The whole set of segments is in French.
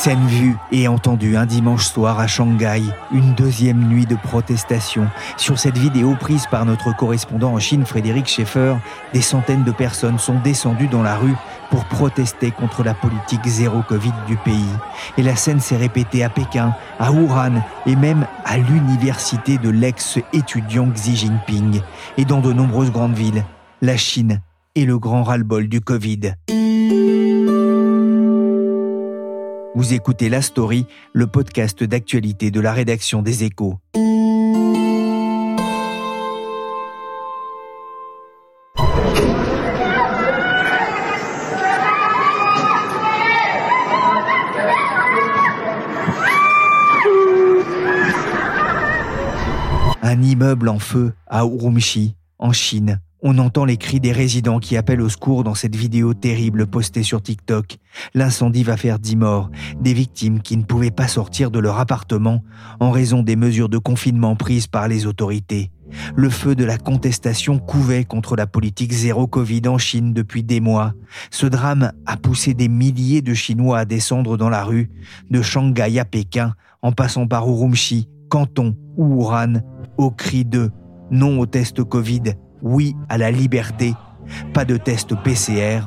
Scène vue et entendue un dimanche soir à Shanghai, une deuxième nuit de protestation. Sur cette vidéo prise par notre correspondant en Chine, Frédéric Schaeffer, des centaines de personnes sont descendues dans la rue pour protester contre la politique zéro Covid du pays. Et la scène s'est répétée à Pékin, à Wuhan et même à l'université de l'ex-étudiant Xi Jinping et dans de nombreuses grandes villes. La Chine est le grand ras-le-bol du Covid. Vous écoutez La Story, le podcast d'actualité de la rédaction des Échos. Un immeuble en feu à Urumqi, en Chine. On entend les cris des résidents qui appellent au secours dans cette vidéo terrible postée sur TikTok. L'incendie va faire 10 morts, des victimes qui ne pouvaient pas sortir de leur appartement en raison des mesures de confinement prises par les autorités. Le feu de la contestation couvait contre la politique zéro Covid en Chine depuis des mois. Ce drame a poussé des milliers de Chinois à descendre dans la rue, de Shanghai à Pékin, en passant par Urumqi, Canton ou Wuhan, au cri de non au test Covid oui à la liberté, pas de test PCR,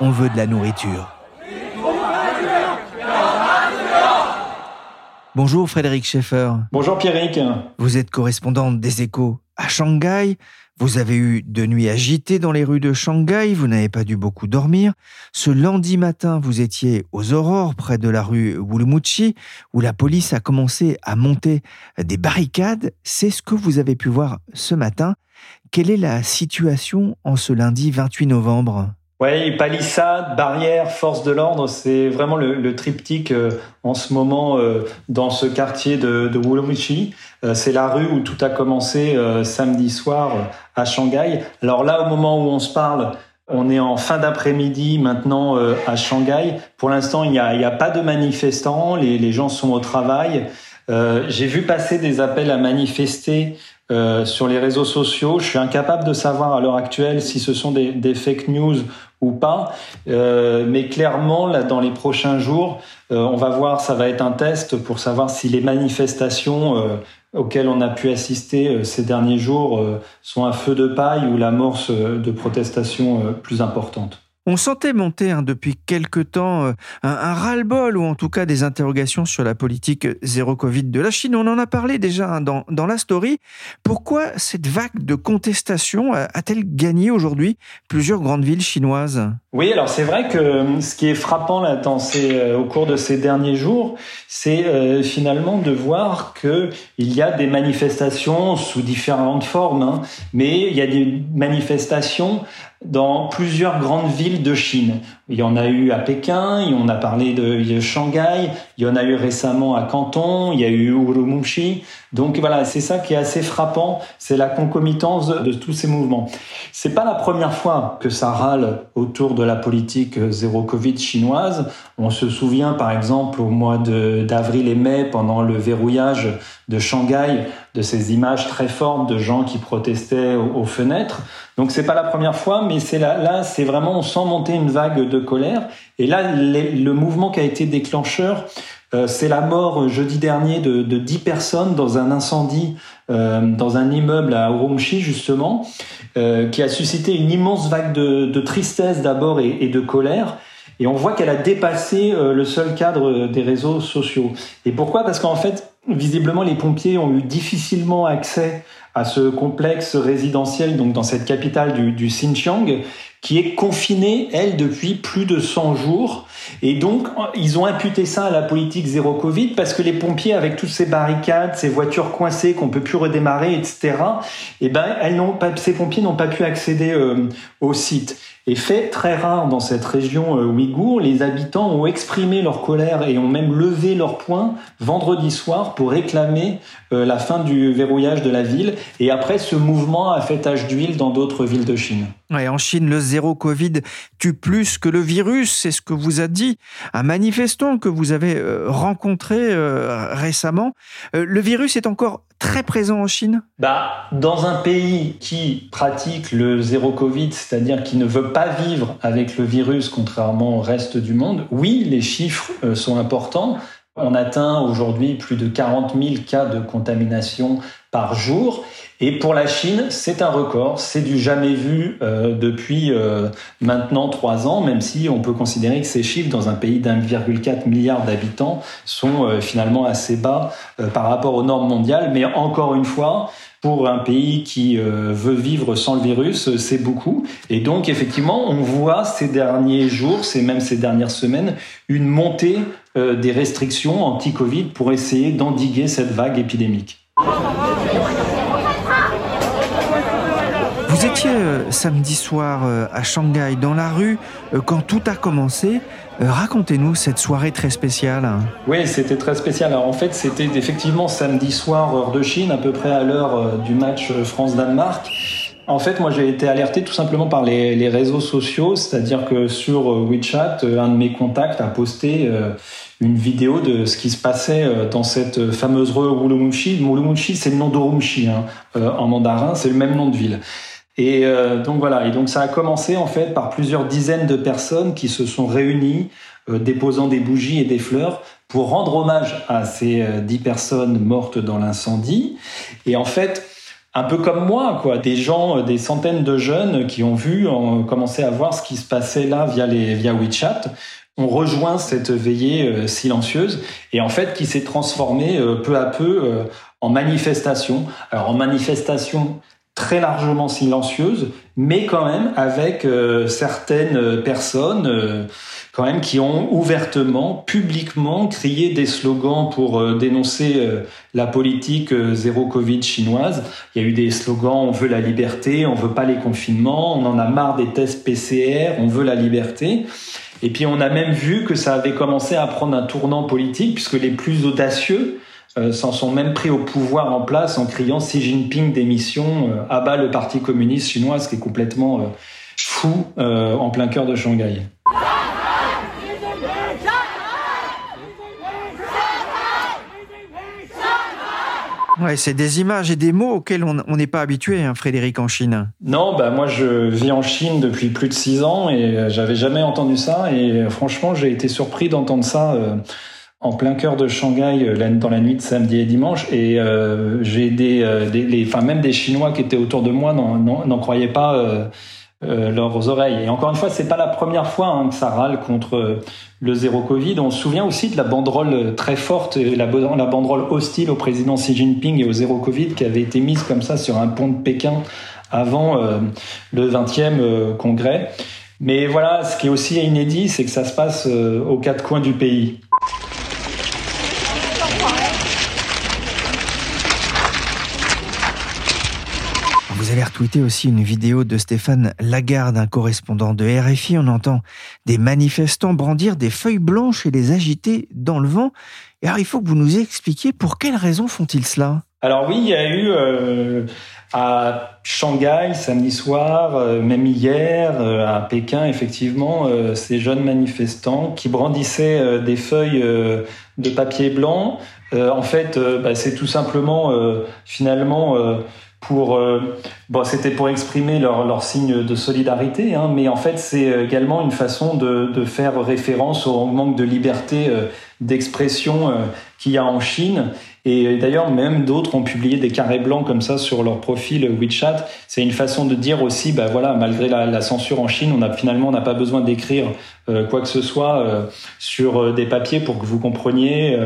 on veut de la nourriture. Bonjour Frédéric Schaeffer. Bonjour Pierrick. Vous êtes correspondante des échos à Shanghai. Vous avez eu de nuits agitées dans les rues de Shanghai, vous n'avez pas dû beaucoup dormir. Ce lundi matin, vous étiez aux aurores près de la rue Wulumuchi, où la police a commencé à monter des barricades. C'est ce que vous avez pu voir ce matin. Quelle est la situation en ce lundi 28 novembre? Oui, palissade, barrière, force de l'ordre, c'est vraiment le, triptyque euh, en ce moment euh, dans ce quartier de, de euh, c'est la rue où tout a commencé samedi soir à Shanghai. Alors là, au moment où on se parle, on est en fin d'après-midi maintenant à Shanghai. Pour l'instant, il n'y a, a, pas de manifestants, les, les gens sont au travail. J'ai vu passer des appels à manifester euh, sur les réseaux sociaux. Je suis incapable de savoir à l'heure actuelle si ce sont des, des fake news ou pas. Euh, mais clairement, là, dans les prochains jours, euh, on va voir, ça va être un test pour savoir si les manifestations euh, auxquelles on a pu assister ces derniers jours sont un feu de paille ou l'amorce de protestations plus importantes. On sentait monter hein, depuis quelque temps euh, un, ras-le-bol ou en tout cas des interrogations sur la politique zéro Covid de la Chine. On en a parlé déjà hein, dans, la story. Pourquoi cette vague de contestation euh, a-t-elle gagné aujourd'hui plusieurs grandes villes chinoises? Oui, alors c'est vrai que euh, ce qui est frappant là, dans au cours de ces derniers jours, c'est finalement de voir que il y a des manifestations sous différentes formes, hein, mais il y a des manifestations dans plusieurs grandes villes de Chine. Il y en a eu à Pékin, on a parlé de, Shanghai, il y en a eu récemment à Canton, il y a eu Urumqi. Donc voilà, c'est ça qui est assez frappant, c'est la concomitance de, tous ces mouvements. C'est pas la première fois que ça râle autour de la politique zéro Covid chinoise. On se souvient par exemple au mois d'avril et mai pendant le verrouillage de Shanghai de ces images très fortes de gens qui protestaient aux, fenêtres. Donc c'est pas la première fois, mais c'est là, c'est vraiment on sent monter une vague de colère. Et là, le mouvement qui a été déclencheur, euh, c'est la mort euh, jeudi dernier de, de 10 personnes dans un incendie euh, dans un immeuble à Urumqi justement, qui a suscité une immense vague de, tristesse d'abord et, de colère. Et on voit qu'elle a dépassé le seul cadre des réseaux sociaux. Et pourquoi? Parce qu'en fait, visiblement, les pompiers ont eu difficilement accès à ce complexe résidentiel, donc dans cette capitale du, Xinjiang, qui est confinée, elle, depuis plus de 100 jours. Et donc, ils ont imputé ça à la politique zéro Covid parce que les pompiers, avec toutes ces barricades, ces voitures coincées qu'on peut plus redémarrer, etc., eh ben, elles pas, ces pompiers n'ont pas pu accéder euh, au site. Et fait très rare dans cette région euh, ouïghour, les habitants ont exprimé leur colère et ont même levé leur poing vendredi soir pour réclamer euh, la fin du verrouillage de la ville. Et après, ce mouvement a fait tache d'huile dans d'autres villes de Chine. En Chine, le zéro Covid tue plus que le virus, c'est ce que vous a dit un manifestant que vous avez euh, rencontré euh, récemment. Euh, le virus est encore très présent en Chine? Bah, Dans un pays qui pratique le zéro Covid, c'est-à-dire qui ne veut pas vivre avec le virus contrairement au reste du monde, oui, les chiffres sont importants. On atteint aujourd'hui plus de 40 000 cas de contamination par jour. Et pour la Chine, c'est un record, c'est du jamais vu euh, depuis euh, maintenant trois ans, même si on peut considérer que ces chiffres dans un pays d'1,4 milliard d'habitants sont euh, finalement assez bas par rapport aux normes mondiales. Mais encore une fois, pour un pays qui veut vivre sans le virus, c'est beaucoup. Et donc, effectivement, on voit ces derniers jours, c'est même ces dernières semaines, une montée des restrictions anti-Covid pour essayer d'endiguer cette vague épidémique. Vous étiez euh, samedi soir euh, à Shanghai dans la rue euh, quand tout a commencé. Racontez-nous cette soirée très spéciale. Oui, c'était très spécial. En fait, c'était effectivement samedi soir, heure de Chine, à peu près à l'heure du match France-Danemark. En fait, moi, j'ai été alerté tout simplement par les, réseaux sociaux, c'est-à-dire que sur WeChat, un de mes contacts a posté une vidéo de ce qui se passait dans cette fameuse rue Urumqi. Urumqi, c'est le nom d'Urumqi hein, en mandarin, c'est le même nom de ville. Et euh, donc voilà, et donc ça a commencé en fait par plusieurs dizaines de personnes qui se sont réunies, euh, déposant des bougies et des fleurs pour rendre hommage à ces euh, dix personnes mortes dans l'incendie. Et en fait, un peu comme moi, quoi, des gens, des centaines de jeunes qui ont vu, ont commencé à voir ce qui se passait là via les via WeChat, ont rejoint cette veillée silencieuse et en fait qui s'est transformée peu à peu en manifestation. Alors en manifestation très largement silencieuse, mais quand même avec euh, certaines personnes euh, quand même qui ont ouvertement, publiquement crié des slogans pour euh, dénoncer la politique zéro Covid chinoise. Il y a eu des slogans on veut la liberté, on veut pas les confinements, on en a marre des tests PCR, on veut la liberté. Et puis on a même vu que ça avait commencé à prendre un tournant politique puisque les plus audacieux euh, s'en sont même pris au pouvoir en place en criant Xi Jinping démission, euh, abat le Parti communiste chinois, ce qui est complètement euh, fou en plein cœur de Shanghai. Ouais, c'est des images et des mots auxquels on n'est pas habitué, hein, Frédéric, en Chine. Non, bah moi je vis en Chine depuis plus de six ans et j'avais jamais entendu ça et franchement j'ai été surpris d'entendre ça en plein cœur de Shanghai euh, dans la nuit de samedi et dimanche et euh, j'ai des, euh, des enfin même des Chinois qui étaient autour de moi n'en croyaient pas euh, euh, leurs oreilles. Et encore une fois, c'est pas la première fois hein, que ça râle contre le zéro Covid. On se souvient aussi de la banderole très forte, la, la banderole hostile au président Xi Jinping et au zéro Covid qui avait été mise comme ça sur un pont de Pékin avant le 20e congrès. Mais voilà, ce qui est aussi inédit, c'est que ça se passe aux quatre coins du pays. Vous avez retweeté aussi une vidéo de Stéphane Lagarde, un correspondant de RFI. On entend des manifestants brandir des feuilles blanches et les agiter dans le vent. Et alors, il faut que vous nous expliquiez pour quelles raisons font-ils cela? Alors oui, il y a eu euh, à Shanghai samedi soir, euh, même hier euh, à Pékin, effectivement, ces jeunes manifestants qui brandissaient des feuilles de papier blanc. en fait, bah, c'est tout simplement finalement pour euh, bon c'était pour exprimer leur, leur signe de solidarité hein, mais en fait c'est également une façon de, de, faire référence au manque de liberté euh, d'expression euh, qu'il y a en Chine. Et d'ailleurs même d'autres ont publié des carrés blancs comme ça sur leur profil WeChat. C'est une façon de dire aussi bah voilà malgré la, censure en Chine on a finalement on n'a pas besoin d'écrire quoi que ce soit sur des papiers pour que vous compreniez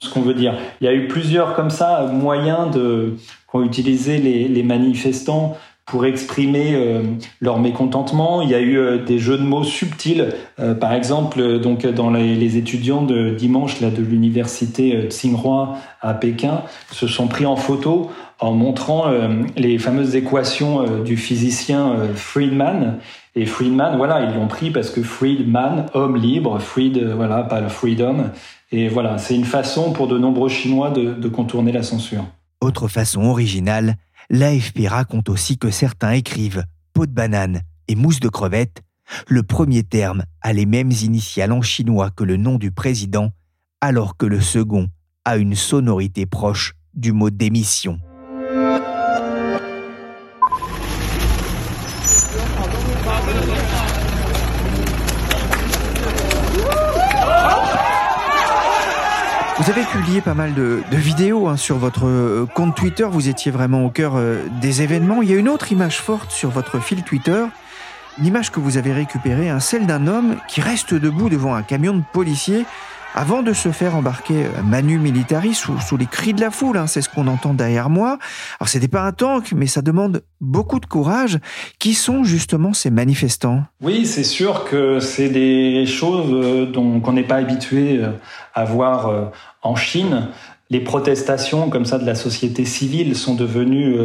ce qu'on veut dire. Il y a eu plusieurs comme ça moyens de qu'ont utilisé les, les, manifestants pour exprimer euh, leur mécontentement. Il y a eu euh, des jeux de mots subtils, euh, par exemple, donc dans les, les, étudiants de dimanche là de l'université Tsinghua à Pékin se sont pris en photo en montrant les fameuses équations du physicien Friedman. Et Friedman, voilà, ils l'ont pris parce que Friedman, homme libre, Fried, voilà, pas le freedom. Et voilà, c'est une façon pour de nombreux Chinois de, de contourner la censure. Autre façon originale, L'AFP raconte aussi que certains écrivent peau de banane et mousse de crevette. Le premier terme a les mêmes initiales en chinois que le nom du président, alors que le second a une sonorité proche du mot démission. Vous avez publié pas mal de, vidéos hein, sur votre euh, compte Twitter. Vous étiez vraiment au cœur euh, des événements. Il y a une autre image forte sur votre fil Twitter. Une image que vous avez récupérée, hein, celle d'un homme qui reste debout devant un camion de policiers avant de se faire embarquer euh, Manu Militari sous, les cris de la foule, hein, c'est ce qu'on entend derrière moi. Alors c'était pas un tank, mais ça demande beaucoup de courage. Qui sont justement ces manifestants? Oui, c'est sûr que c'est des choses euh, dont qu'on n'est pas habitué euh, à voir en Chine. Les protestations comme ça de la société civile sont devenues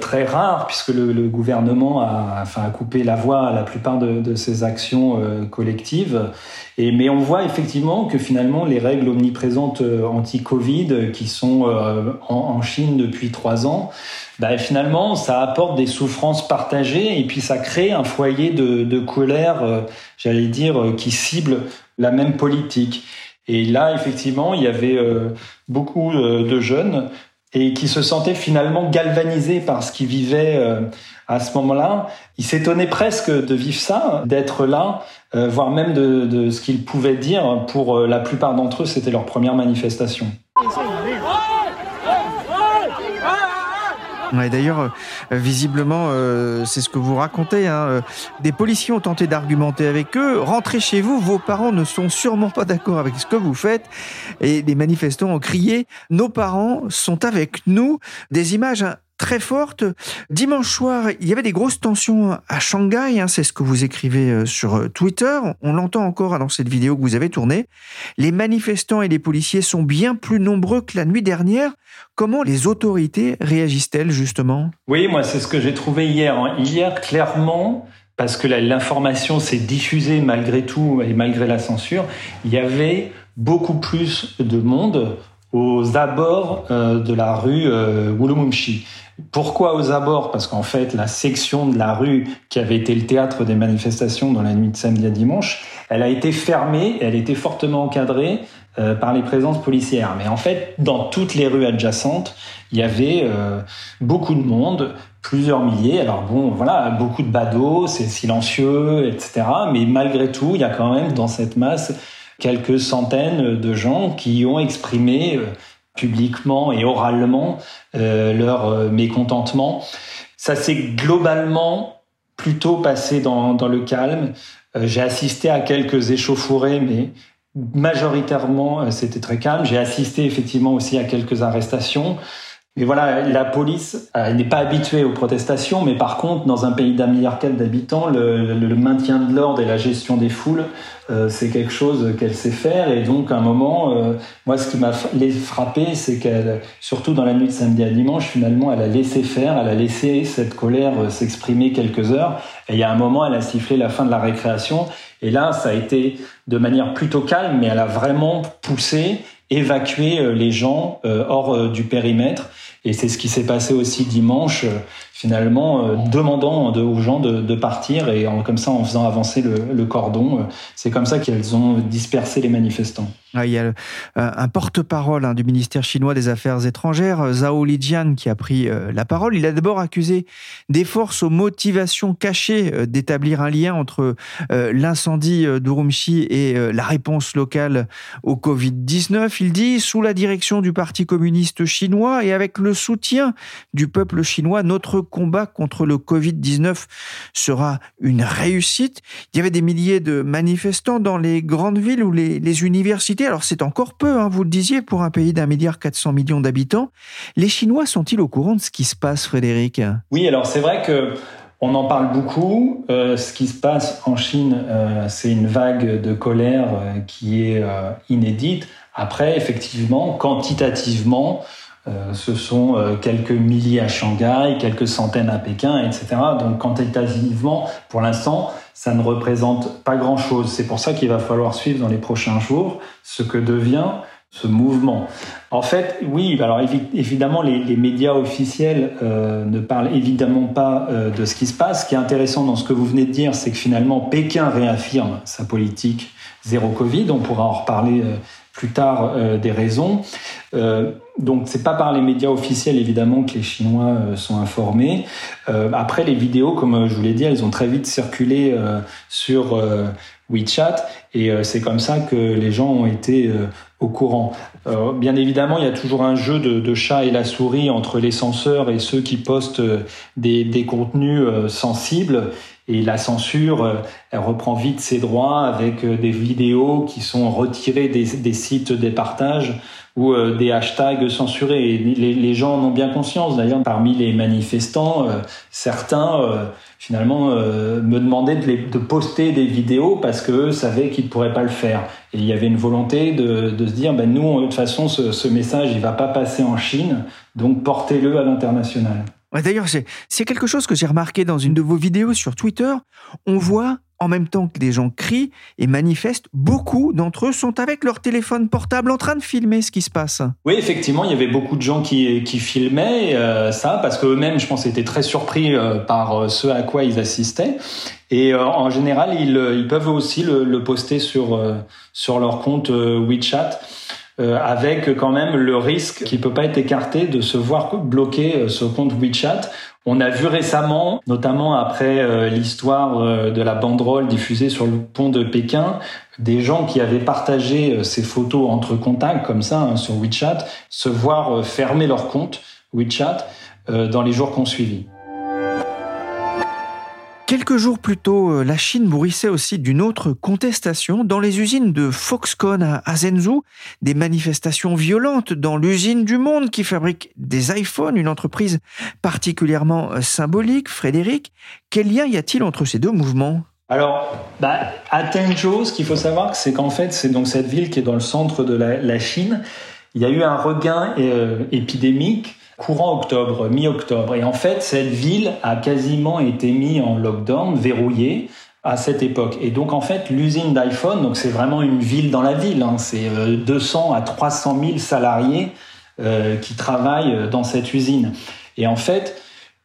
très rare puisque le, le, gouvernement a, enfin, a coupé la voie à la plupart de, de ces actions euh, collectives. Et, mais on voit effectivement que finalement les règles omniprésentes euh, anti-Covid qui sont en, en, Chine depuis trois ans, bah, finalement ça apporte des souffrances partagées et puis ça crée un foyer de, de colère, j'allais dire, qui cible la même politique. Et là, effectivement, il y avait beaucoup de jeunes et qui se sentait finalement galvanisé par ce qu'il vivait euh, à ce moment-là. Il s'étonnait presque de vivre ça, d'être là, euh, voire même de, de ce qu'il pouvait dire. Pour euh, la plupart d'entre eux, c'était leur première manifestation. D'ailleurs, euh, visiblement, euh, c'est ce que vous racontez. Hein, euh, des policiers ont tenté d'argumenter avec eux. Rentrez chez vous, vos parents ne sont sûrement pas d'accord avec ce que vous faites. Et des manifestants ont crié Nos parents sont avec nous. Des images hein, très forte. Dimanche soir, il y avait des grosses tensions à Shanghai, hein, c'est ce que vous écrivez euh, sur euh, Twitter. On l'entend encore dans cette vidéo que vous avez tournée. Les manifestants et les policiers sont bien plus nombreux que la nuit dernière. Comment les autorités réagissent-elles justement? Oui, moi c'est ce que j'ai trouvé hier. Hein. Hier, clairement, parce que l'information s'est diffusée malgré tout et malgré la censure, il y avait beaucoup plus de monde aux abords euh, de la rue Wulumumshi. Pourquoi aux abords? Parce qu'en fait, la section de la rue qui avait été le théâtre des manifestations dans la nuit de samedi à dimanche, elle a été fermée, elle était fortement encadrée euh, par les présences policières. Mais en fait, dans toutes les rues adjacentes, il y avait euh, beaucoup de monde, plusieurs milliers. Alors bon, voilà, beaucoup de badauds, c'est silencieux, etc. Mais malgré tout, il y a quand même dans cette masse quelques centaines de gens qui ont exprimé euh, publiquement et oralement euh, leur euh, mécontentement. Ça s'est globalement plutôt passé dans, dans le calme. J'ai assisté à quelques échauffourées, mais majoritairement c'était très calme. J'ai assisté effectivement aussi à quelques arrestations. Mais voilà, la police n'est pas habituée aux protestations, mais par contre, dans un pays d'un milliard quatre d'habitants, le, le, maintien de l'ordre et la gestion des foules, euh, c'est quelque chose qu'elle sait faire. Et donc, à un moment, euh, moi, ce qui m'a frappé, c'est qu'elle, surtout dans la nuit de samedi à dimanche, finalement, elle a laissé faire, elle a laissé cette colère euh, s'exprimer quelques heures. Et il y a un moment, elle a sifflé la fin de la récréation. Et là, ça a été de manière plutôt calme, mais elle a vraiment poussé évacuer euh, les gens euh, hors euh, du périmètre. Et c'est ce qui s'est passé aussi dimanche, finalement, demandant aux gens de, partir et en, comme ça en faisant avancer le cordon. C'est comme ça qu'elles ont dispersé les manifestants. Ah, il y a euh, un porte-parole hein, du ministère chinois des Affaires étrangères, euh, Zhao Lijian, qui a pris euh, la parole. Il a d'abord accusé des forces aux motivations cachées d'établir un lien entre l'incendie d'Urumqi et la réponse locale au Covid-19. Il dit, sous la direction du Parti communiste chinois et avec le soutien du peuple chinois, notre combat contre le Covid-19 sera une réussite. Il y avait des milliers de manifestants dans les grandes villes ou les, universités alors c'est encore peu, hein, vous le disiez, pour un pays d'un milliard 400 millions d'habitants. Les Chinois sont-ils au courant de ce qui se passe, Frédéric? Oui, alors c'est vrai que on en parle beaucoup. Euh, ce qui se passe en Chine, euh, c'est une vague de colère euh, qui est inédite. Après, effectivement, quantitativement, ce sont quelques milliers à Shanghai, quelques centaines à Pékin, etc. Donc quantitativement, pour l'instant, ça ne représente pas grand-chose. C'est pour ça qu'il va falloir suivre dans les prochains jours ce que devient ce mouvement. En fait, oui, alors évidemment, les, médias officiels euh, ne parlent évidemment pas euh, de ce qui se passe. Ce qui est intéressant dans ce que vous venez de dire, c'est que finalement, Pékin réaffirme sa politique zéro Covid. On pourra en reparler euh, plus tard des raisons. donc, c'est pas par les médias officiels évidemment que les Chinois sont informés. après, les vidéos, comme je vous l'ai dit, elles ont très vite circulé sur WeChat et c'est comme ça que les gens ont été au courant. Euh, bien évidemment, il y a toujours un jeu de, chat et la souris entre les censeurs et ceux qui postent euh, des, contenus euh, sensibles. Et la censure, elle reprend vite ses droits avec des vidéos qui sont retirées des, sites des partages ou des hashtags censurés. Les, gens en ont bien conscience. D'ailleurs, parmi les manifestants, certains finalement euh, me demandaient de, poster des vidéos parce qu'eux savaient qu'ils ne pourraient pas le faire. Et il y avait une volonté de, se dire, ben nous, de toute façon, ce, message, il va pas passer en Chine, donc portez-le à l'international. D'ailleurs, c'est quelque chose que j'ai remarqué dans une de vos vidéos sur Twitter. On voit en même temps que les gens crient et manifestent, beaucoup d'entre eux sont avec leur téléphone portable en train de filmer ce qui se passe. Oui, effectivement, il y avait beaucoup de gens qui, filmaient euh, ça parce qu'eux-mêmes, je pense, étaient très surpris euh, par euh, ce à quoi ils assistaient. Et en général, ils, ils, peuvent aussi le, le poster sur, sur leur compte WeChat. Avec quand même le risque qui peut pas être écarté de se voir bloquer ce compte WeChat on a vu récemment, notamment après euh, l'histoire euh, de la banderole diffusée sur le pont de Pékin, des gens qui avaient partagé euh, ces photos entre contacts comme ça hein, sur WeChat, se voir fermer leur compte WeChat dans les jours qu'on suivi. Quelques jours plus tôt, euh, la Chine bruissait aussi d'une autre contestation dans les usines de Foxconn à Zhengzhou, des manifestations violentes dans l'usine du monde qui fabrique des iPhones, une entreprise particulièrement euh, symbolique. Frédéric, quel lien y a-t-il entre ces deux mouvements? Alors, bah, à Zhengzhou, ce qu'il faut savoir, c'est qu'en fait, c'est donc cette ville qui est dans le centre de la, Chine. Il y a eu un regain euh, épidémique courant octobre, mi-octobre. Et en fait, cette ville a quasiment été mise en lockdown, verrouillée à cette époque. Et donc en fait, l'usine d'iPhone, donc c'est vraiment une ville dans la ville, hein, c'est 200 euh, à 300 000 salariés euh, qui travaillent dans cette usine. Et en fait,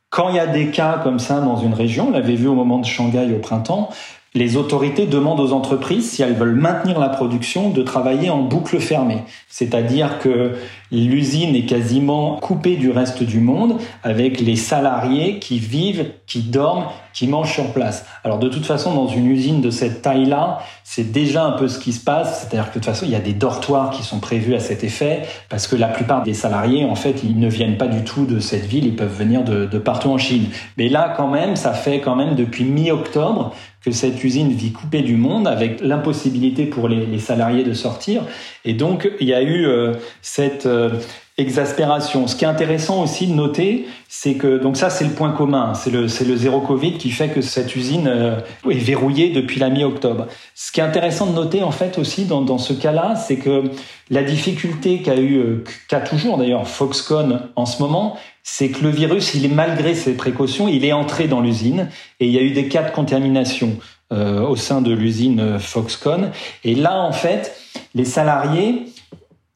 quand il y a des cas comme ça dans une région, on l'avait vu au moment de Shanghai au printemps, les autorités demandent aux entreprises, si elles veulent maintenir la production, de travailler en boucle fermée. C'est-à-dire que l'usine est quasiment coupée du reste du monde avec les salariés qui vivent, qui dorment, qui mangent sur place. Alors de toute façon, dans une usine de cette taille-là, c'est déjà un peu ce qui se passe. C'est-à-dire que de toute façon, il y a des dortoirs qui sont prévus à cet effet parce que la plupart des salariés, en fait, ils ne viennent pas du tout de cette ville, ils peuvent venir de, partout en Chine. Mais là, quand même, ça fait quand même depuis mi-octobre que cette usine vit coupée du monde avec l'impossibilité pour les, salariés de sortir. Et donc, il y a eu euh, cette euh, exaspération. Ce qui est intéressant aussi de noter, c'est que, donc ça, c'est le point commun, c'est le, zéro Covid qui fait que cette usine euh, est verrouillée depuis la mi-octobre. Ce qui est intéressant de noter, en fait, aussi dans, ce cas-là, c'est que la difficulté qu'a eu, qu'a toujours d'ailleurs Foxconn en ce moment, c'est que le virus, il est malgré ses précautions, il est entré dans l'usine et il y a eu des cas de contamination euh, au sein de l'usine euh, Foxconn. Et là, en fait, les salariés,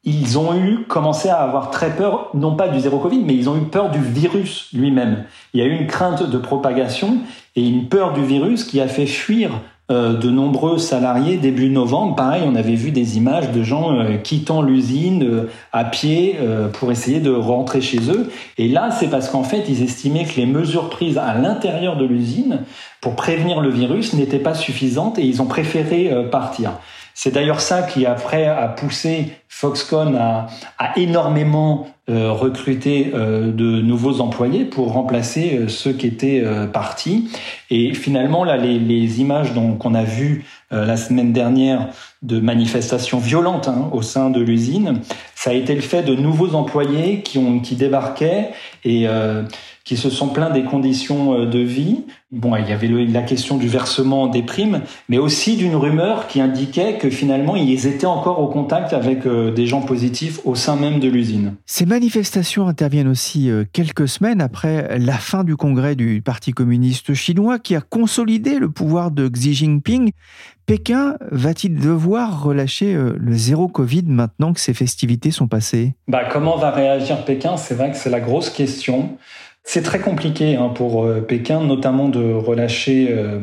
ils ont eu commencé à avoir très peur, non pas du zéro Covid, mais ils ont eu peur du virus lui-même. Il y a eu une crainte de propagation et une peur du virus qui a fait fuir euh, de nombreux salariés début novembre. Pareil, on avait vu des images de gens euh, quittant l'usine euh, à pied pour essayer de rentrer chez eux. Et là, c'est parce qu'en fait, ils estimaient que les mesures prises à l'intérieur de l'usine pour prévenir le virus n'étaient pas suffisantes et ils ont préféré partir. C'est d'ailleurs ça qui après a poussé Foxconn à, énormément euh, recruter euh, de nouveaux employés pour remplacer euh, ceux qui étaient partis. Et finalement, là, les, images qu'on a vues la semaine dernière de manifestations violentes hein, au sein de l'usine, ça a été le fait de nouveaux employés qui, ont, qui débarquaient et qui se sont plaints des conditions euh, de vie. Bon, il y avait la question du versement des primes, mais aussi d'une rumeur qui indiquait que finalement ils étaient encore au contact avec euh, des gens positifs au sein même de l'usine. Ces manifestations interviennent aussi euh, quelques semaines après la fin du congrès du Parti communiste chinois qui a consolidé le pouvoir de Xi Jinping. Pékin va-t-il devoir relâcher le zéro Covid maintenant que ces festivités sont passées? Bah, Comment va réagir Pékin? C'est vrai que c'est la grosse question. C'est très compliqué hein, pour euh, Pékin, notamment de relâcher euh,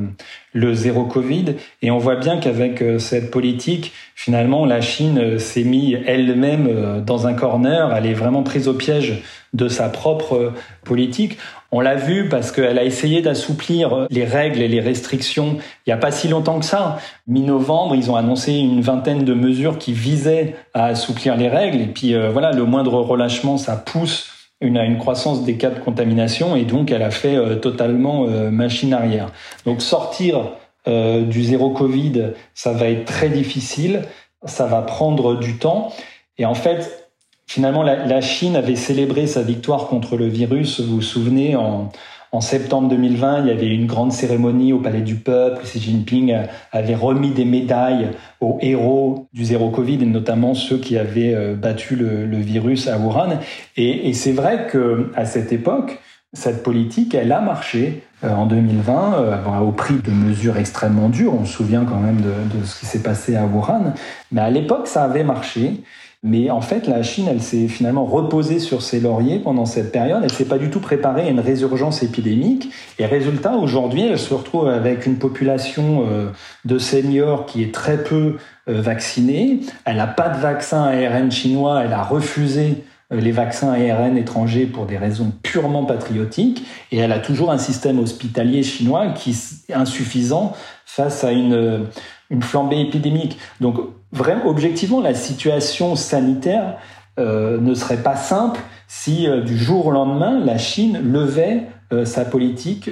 le zéro Covid. Et on voit bien qu'avec euh, cette politique, finalement, la Chine s'est mise elle-même dans un corner. Elle est vraiment prise au piège de sa propre politique. On l'a vu parce qu'elle a essayé d'assouplir les règles et les restrictions il n'y a pas si longtemps que ça. Mi-novembre, ils ont annoncé une vingtaine de mesures qui visaient à assouplir les règles. Et puis voilà, le moindre relâchement, ça pousse une, une croissance des cas de contamination et donc elle a fait euh, totalement euh, machine arrière. Donc sortir euh, du zéro Covid, ça va être très difficile, ça va prendre du temps. Et en fait, finalement, la, la Chine avait célébré sa victoire contre le virus, vous vous souvenez, en, en septembre 2020, il y avait une grande cérémonie au Palais du Peuple. Xi Jinping avait remis des médailles aux héros du zéro Covid, et notamment ceux qui avaient euh, battu le, virus à Wuhan. Et, c'est vrai que à cette époque, cette politique, elle a marché euh, en 2020 euh, au prix de mesures extrêmement dures. On se souvient quand même de, de ce qui s'est passé à Wuhan. Mais à l'époque, ça avait marché. Mais en fait, la Chine, elle s'est finalement reposée sur ses lauriers pendant cette période. Elle s'est pas du tout préparée à une résurgence épidémique. Et résultat, aujourd'hui, elle se retrouve avec une population euh, de seniors qui est très peu euh, vaccinée. Elle n'a pas de vaccin ARN chinois. Elle a refusé euh, les vaccins ARN étrangers pour des raisons purement patriotiques. Et elle a toujours un système hospitalier chinois qui est insuffisant face à une, une flambée épidémique. Donc, vraiment, objectivement, la situation sanitaire euh, ne serait pas simple si euh, du jour au lendemain, la Chine levait euh, sa politique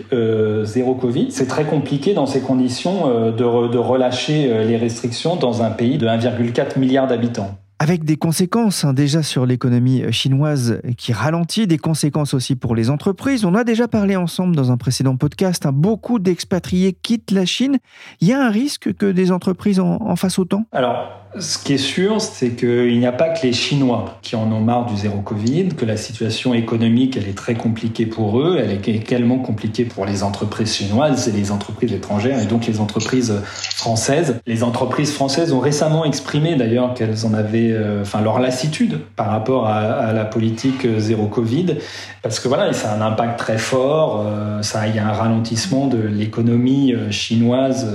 zéro Covid. C'est très compliqué dans ces conditions de, de relâcher les restrictions dans un pays de 1,4 milliard d'habitants avec des conséquences hein, déjà sur l'économie chinoise qui ralentit, des conséquences aussi pour les entreprises. On a déjà parlé ensemble dans un précédent podcast, hein, beaucoup d'expatriés quittent la Chine. Il y a un risque que des entreprises en, en fassent autant? Alors, ce qui est sûr, c'est qu'il n'y a pas que les Chinois qui en ont marre du zéro Covid, que la situation économique, elle est très compliquée pour eux, elle est également compliquée pour les entreprises chinoises et les entreprises étrangères, et donc les entreprises françaises. Les entreprises françaises ont récemment exprimé d'ailleurs qu'elles en avaient, euh, enfin, leur lassitude par rapport à, la politique euh, zéro Covid, parce que voilà, ça a un impact très fort, euh, ça, il y a un ralentissement de l'économie chinoise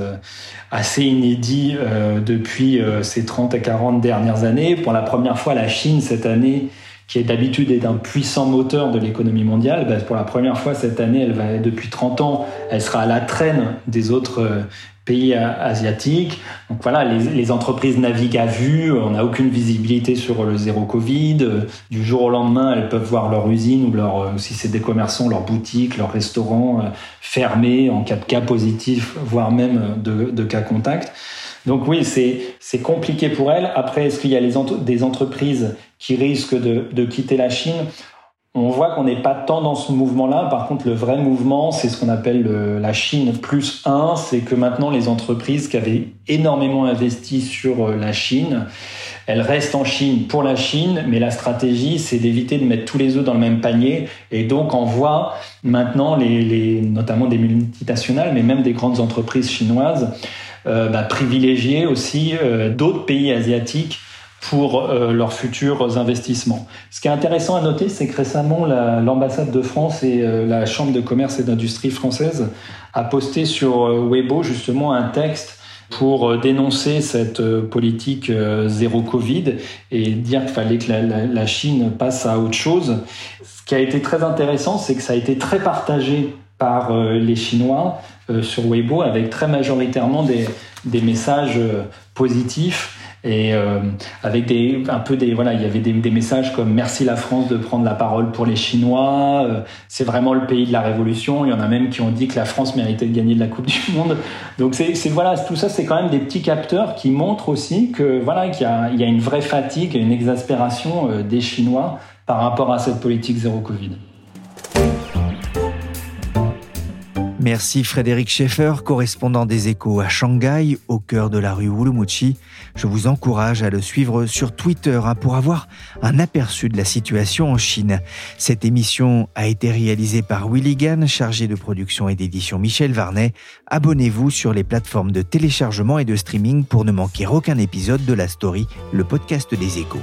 assez inédit depuis ces 30 à 40 dernières années. Pour la première fois, la Chine, cette année, qui est d'habitude est un puissant moteur de l'économie mondiale, bah, pour la première fois cette année, elle va depuis 30 ans, elle sera à la traîne des autres pays asiatiques. Donc voilà, les, entreprises naviguent à vue, on n'a aucune visibilité sur le zéro Covid. Du jour au lendemain, elles peuvent voir leur usine ou leur, euh, si c'est des commerçants, leur boutique, leur restaurant euh, fermé en cas de cas positif, voire même de, cas contact. Donc oui, c'est compliqué pour elles. Après, est-ce qu'il y a les des entreprises qui risquent de, de quitter la Chine? On voit qu'on n'est pas tant dans ce mouvement-là. Par contre, le vrai mouvement, c'est ce qu'on appelle la Chine plus 1. C'est que maintenant, les entreprises qui avaient énormément investi sur euh, la Chine, elles restent en Chine pour la Chine, mais la stratégie, c'est d'éviter de mettre tous les œufs dans le même panier. Et donc, on voit maintenant, les, notamment des multinationales, mais même des grandes entreprises chinoises, euh, bah, privilégier aussi euh, d'autres pays asiatiques pour euh, leurs futurs investissements. Ce qui est intéressant à noter, c'est que récemment, l'ambassade de France et euh, la Chambre de commerce et d'industrie française a posté sur euh, Weibo justement un texte pour dénoncer cette politique zéro Covid et dire qu'il fallait que la, la, Chine passe à autre chose. Ce qui a été très intéressant, c'est que ça a été très partagé par les Chinois sur Weibo avec très majoritairement des, des messages positifs et euh, avec des un peu des voilà il y avait des, des, messages comme merci la France de prendre la parole pour les Chinois euh, c'est vraiment le pays de la révolution. Il y en a même qui ont dit que la France méritait de gagner de la Coupe du Monde. Donc c'est voilà tout ça c'est quand même des petits capteurs qui montrent aussi que voilà qu'il y y a une vraie fatigue et une exaspération euh, des Chinois par rapport à cette politique zéro Covid. Merci Frédéric Schaeffer, correspondant des échos à Shanghai, au cœur de la rue Wulumuchi. Je vous encourage à le suivre sur Twitter hein, pour avoir un aperçu de la situation en Chine. Cette émission a été réalisée par Willy Gann, chargé de production et d'édition Michel Varnet. Abonnez-vous sur les plateformes de téléchargement et de streaming pour ne manquer aucun épisode de la story, le podcast des échos.